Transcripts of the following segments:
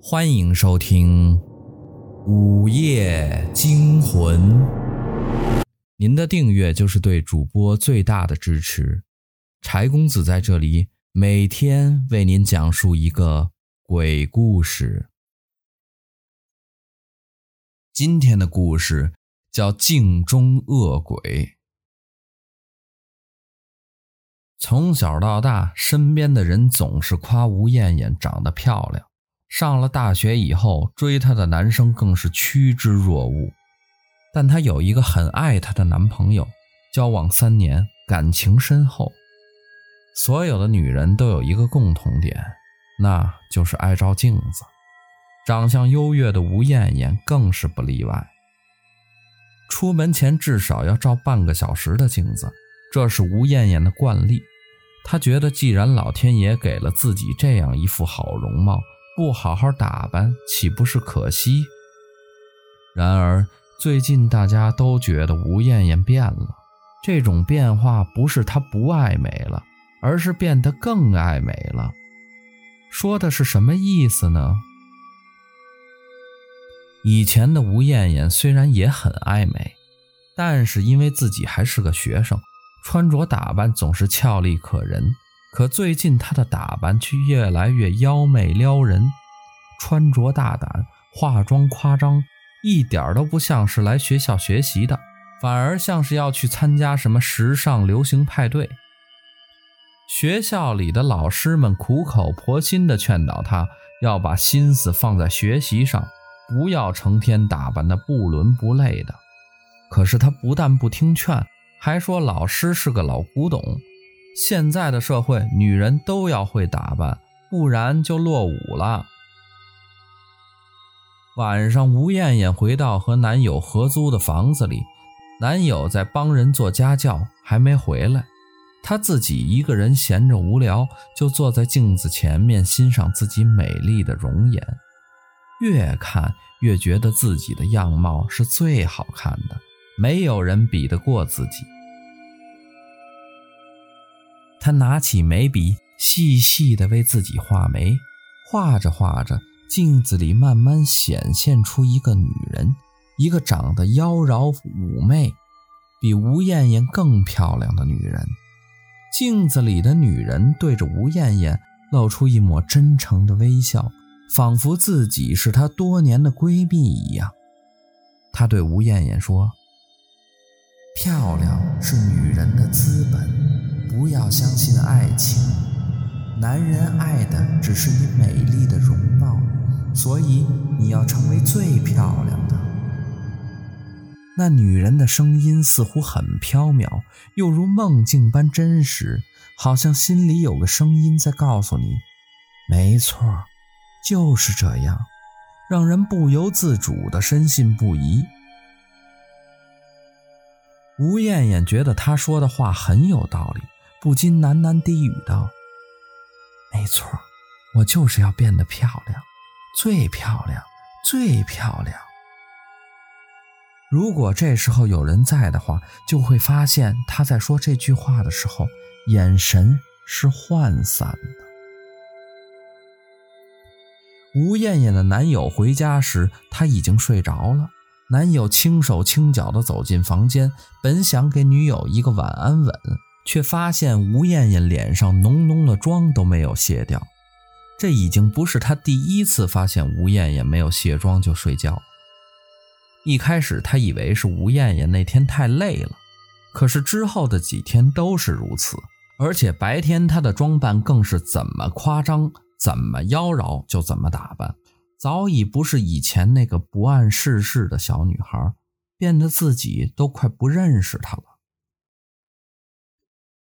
欢迎收听《午夜惊魂》。您的订阅就是对主播最大的支持。柴公子在这里每天为您讲述一个鬼故事。今天的故事叫《镜中恶鬼》。从小到大，身边的人总是夸吴艳艳长得漂亮。上了大学以后，追她的男生更是趋之若鹜。但她有一个很爱她的男朋友，交往三年，感情深厚。所有的女人都有一个共同点，那就是爱照镜子。长相优越的吴艳艳更是不例外。出门前至少要照半个小时的镜子，这是吴艳艳的惯例。她觉得，既然老天爷给了自己这样一副好容貌，不好好打扮，岂不是可惜？然而最近大家都觉得吴艳艳变了，这种变化不是她不爱美了，而是变得更爱美了。说的是什么意思呢？以前的吴艳艳虽然也很爱美，但是因为自己还是个学生，穿着打扮总是俏丽可人。可最近她的打扮却越来越妖媚撩人，穿着大胆，化妆夸张，一点都不像是来学校学习的，反而像是要去参加什么时尚流行派对。学校里的老师们苦口婆心地劝导她要把心思放在学习上，不要成天打扮得不伦不类的。可是她不但不听劝，还说老师是个老古董。现在的社会，女人都要会打扮，不然就落伍了。晚上，吴艳艳回到和男友合租的房子里，男友在帮人做家教，还没回来。她自己一个人闲着无聊，就坐在镜子前面欣赏自己美丽的容颜，越看越觉得自己的样貌是最好看的，没有人比得过自己。他拿起眉笔，细细地为自己画眉，画着画着，镜子里慢慢显现出一个女人，一个长得妖娆妩媚，比吴艳艳更漂亮的女人。镜子里的女人对着吴艳艳露出一抹真诚的微笑，仿佛自己是她多年的闺蜜一样。她对吴艳艳说：“漂亮是女人的资本。”不要相信爱情，男人爱的只是你美丽的容貌，所以你要成为最漂亮的。那女人的声音似乎很飘渺，又如梦境般真实，好像心里有个声音在告诉你：没错，就是这样，让人不由自主地深信不疑。吴艳艳觉得她说的话很有道理。不禁喃喃低语道：“没错，我就是要变得漂亮，最漂亮，最漂亮。”如果这时候有人在的话，就会发现他在说这句话的时候，眼神是涣散的。吴艳艳的男友回家时，她已经睡着了。男友轻手轻脚地走进房间，本想给女友一个晚安吻。却发现吴艳艳脸上浓浓的妆都没有卸掉，这已经不是他第一次发现吴艳艳没有卸妆就睡觉。一开始他以为是吴艳艳那天太累了，可是之后的几天都是如此，而且白天她的装扮更是怎么夸张、怎么妖娆就怎么打扮，早已不是以前那个不谙世事的小女孩，变得自己都快不认识她了。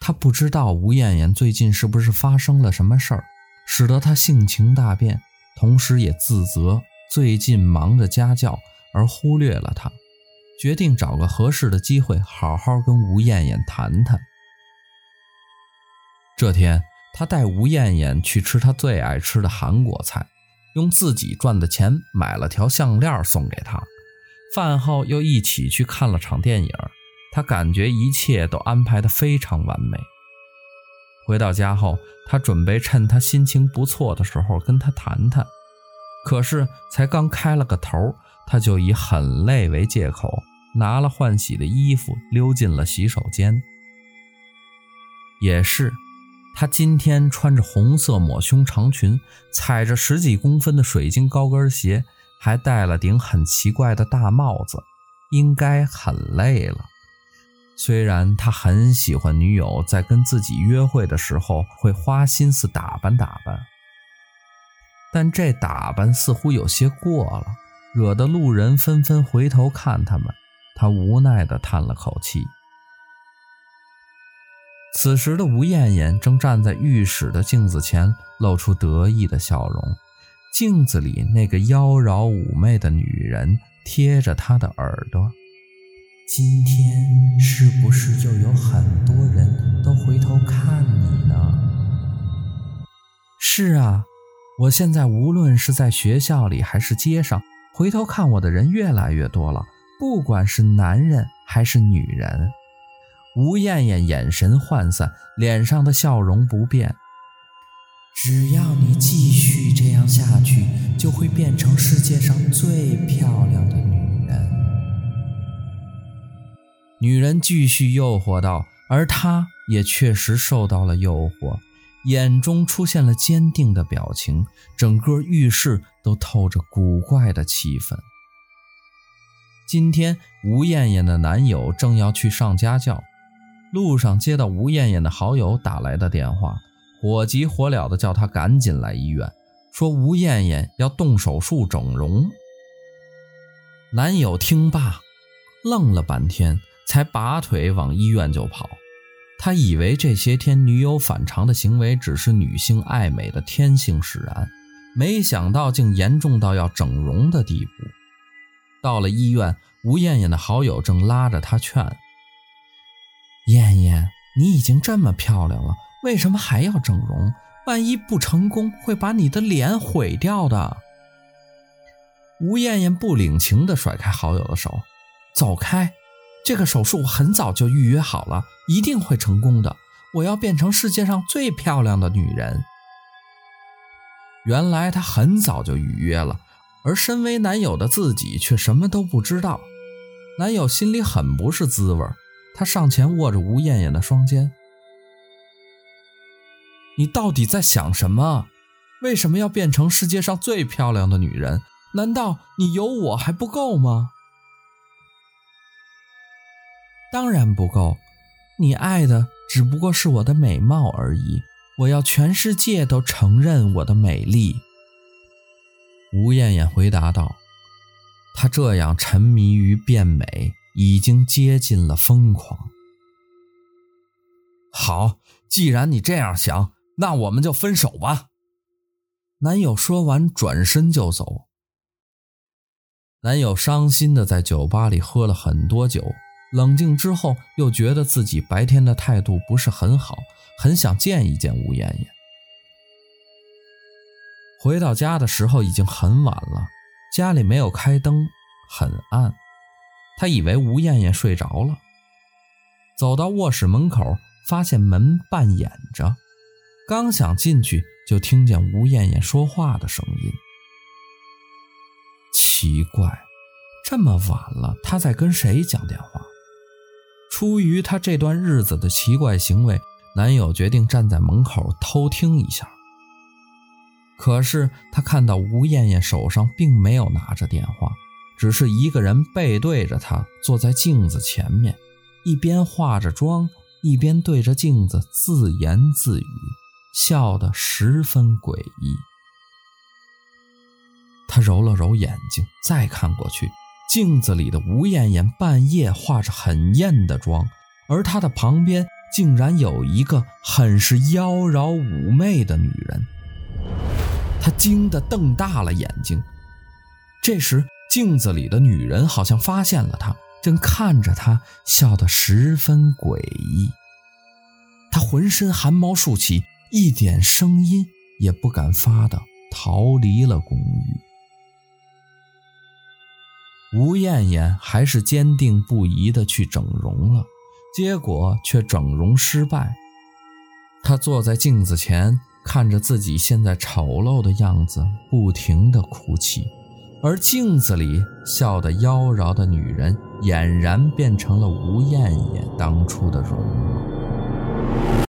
他不知道吴艳艳最近是不是发生了什么事儿，使得他性情大变，同时也自责最近忙着家教而忽略了她，决定找个合适的机会好好跟吴艳艳谈谈。这天，他带吴艳艳去吃他最爱吃的韩国菜，用自己赚的钱买了条项链送给她。饭后又一起去看了场电影。他感觉一切都安排得非常完美。回到家后，他准备趁他心情不错的时候跟他谈谈。可是才刚开了个头，他就以很累为借口，拿了换洗的衣服溜进了洗手间。也是，他今天穿着红色抹胸长裙，踩着十几公分的水晶高跟鞋，还戴了顶很奇怪的大帽子，应该很累了。虽然他很喜欢女友在跟自己约会的时候会花心思打扮打扮，但这打扮似乎有些过了，惹得路人纷纷回头看他们。他无奈地叹了口气。此时的吴艳艳正站在浴室的镜子前，露出得意的笑容。镜子里那个妖娆妩媚的女人贴着她的耳朵。今天是不是就有很多人都回头看你呢？是啊，我现在无论是在学校里还是街上，回头看我的人越来越多了，不管是男人还是女人。吴艳艳眼神涣散，脸上的笑容不变。只要你继续这样下去，就会变成世界上最漂亮的女女人继续诱惑道，而他也确实受到了诱惑，眼中出现了坚定的表情，整个浴室都透着古怪的气氛。今天，吴艳艳的男友正要去上家教，路上接到吴艳艳的好友打来的电话，火急火燎的叫他赶紧来医院，说吴艳艳要动手术整容。男友听罢，愣了半天。才拔腿往医院就跑，他以为这些天女友反常的行为只是女性爱美的天性使然，没想到竟严重到要整容的地步。到了医院，吴艳艳的好友正拉着她劝：“艳艳，你已经这么漂亮了，为什么还要整容？万一不成功，会把你的脸毁掉的。”吴艳艳不领情地甩开好友的手，走开。这个手术很早就预约好了，一定会成功的。我要变成世界上最漂亮的女人。原来她很早就预约了，而身为男友的自己却什么都不知道。男友心里很不是滋味，他上前握着吴艳艳的双肩：“你到底在想什么？为什么要变成世界上最漂亮的女人？难道你有我还不够吗？”当然不够，你爱的只不过是我的美貌而已。我要全世界都承认我的美丽。吴艳艳回答道：“她这样沉迷于变美，已经接近了疯狂。”好，既然你这样想，那我们就分手吧。男友说完，转身就走。男友伤心的在酒吧里喝了很多酒。冷静之后，又觉得自己白天的态度不是很好，很想见一见吴艳艳。回到家的时候已经很晚了，家里没有开灯，很暗。他以为吴艳艳睡着了，走到卧室门口，发现门半掩着，刚想进去，就听见吴艳艳说话的声音。奇怪，这么晚了，他在跟谁讲电话？出于他这段日子的奇怪行为，男友决定站在门口偷听一下。可是他看到吴艳艳手上并没有拿着电话，只是一个人背对着他坐在镜子前面，一边化着妆，一边对着镜子自言自语，笑得十分诡异。他揉了揉眼睛，再看过去。镜子里的吴艳艳半夜化着很艳的妆，而她的旁边竟然有一个很是妖娆妩媚的女人。他惊得瞪大了眼睛。这时，镜子里的女人好像发现了他，正看着他，笑得十分诡异。他浑身汗毛竖起，一点声音也不敢发的逃离了公寓。吴艳艳还是坚定不移地去整容了，结果却整容失败。她坐在镜子前，看着自己现在丑陋的样子，不停地哭泣，而镜子里笑得妖娆的女人，俨然变成了吴艳艳当初的容貌。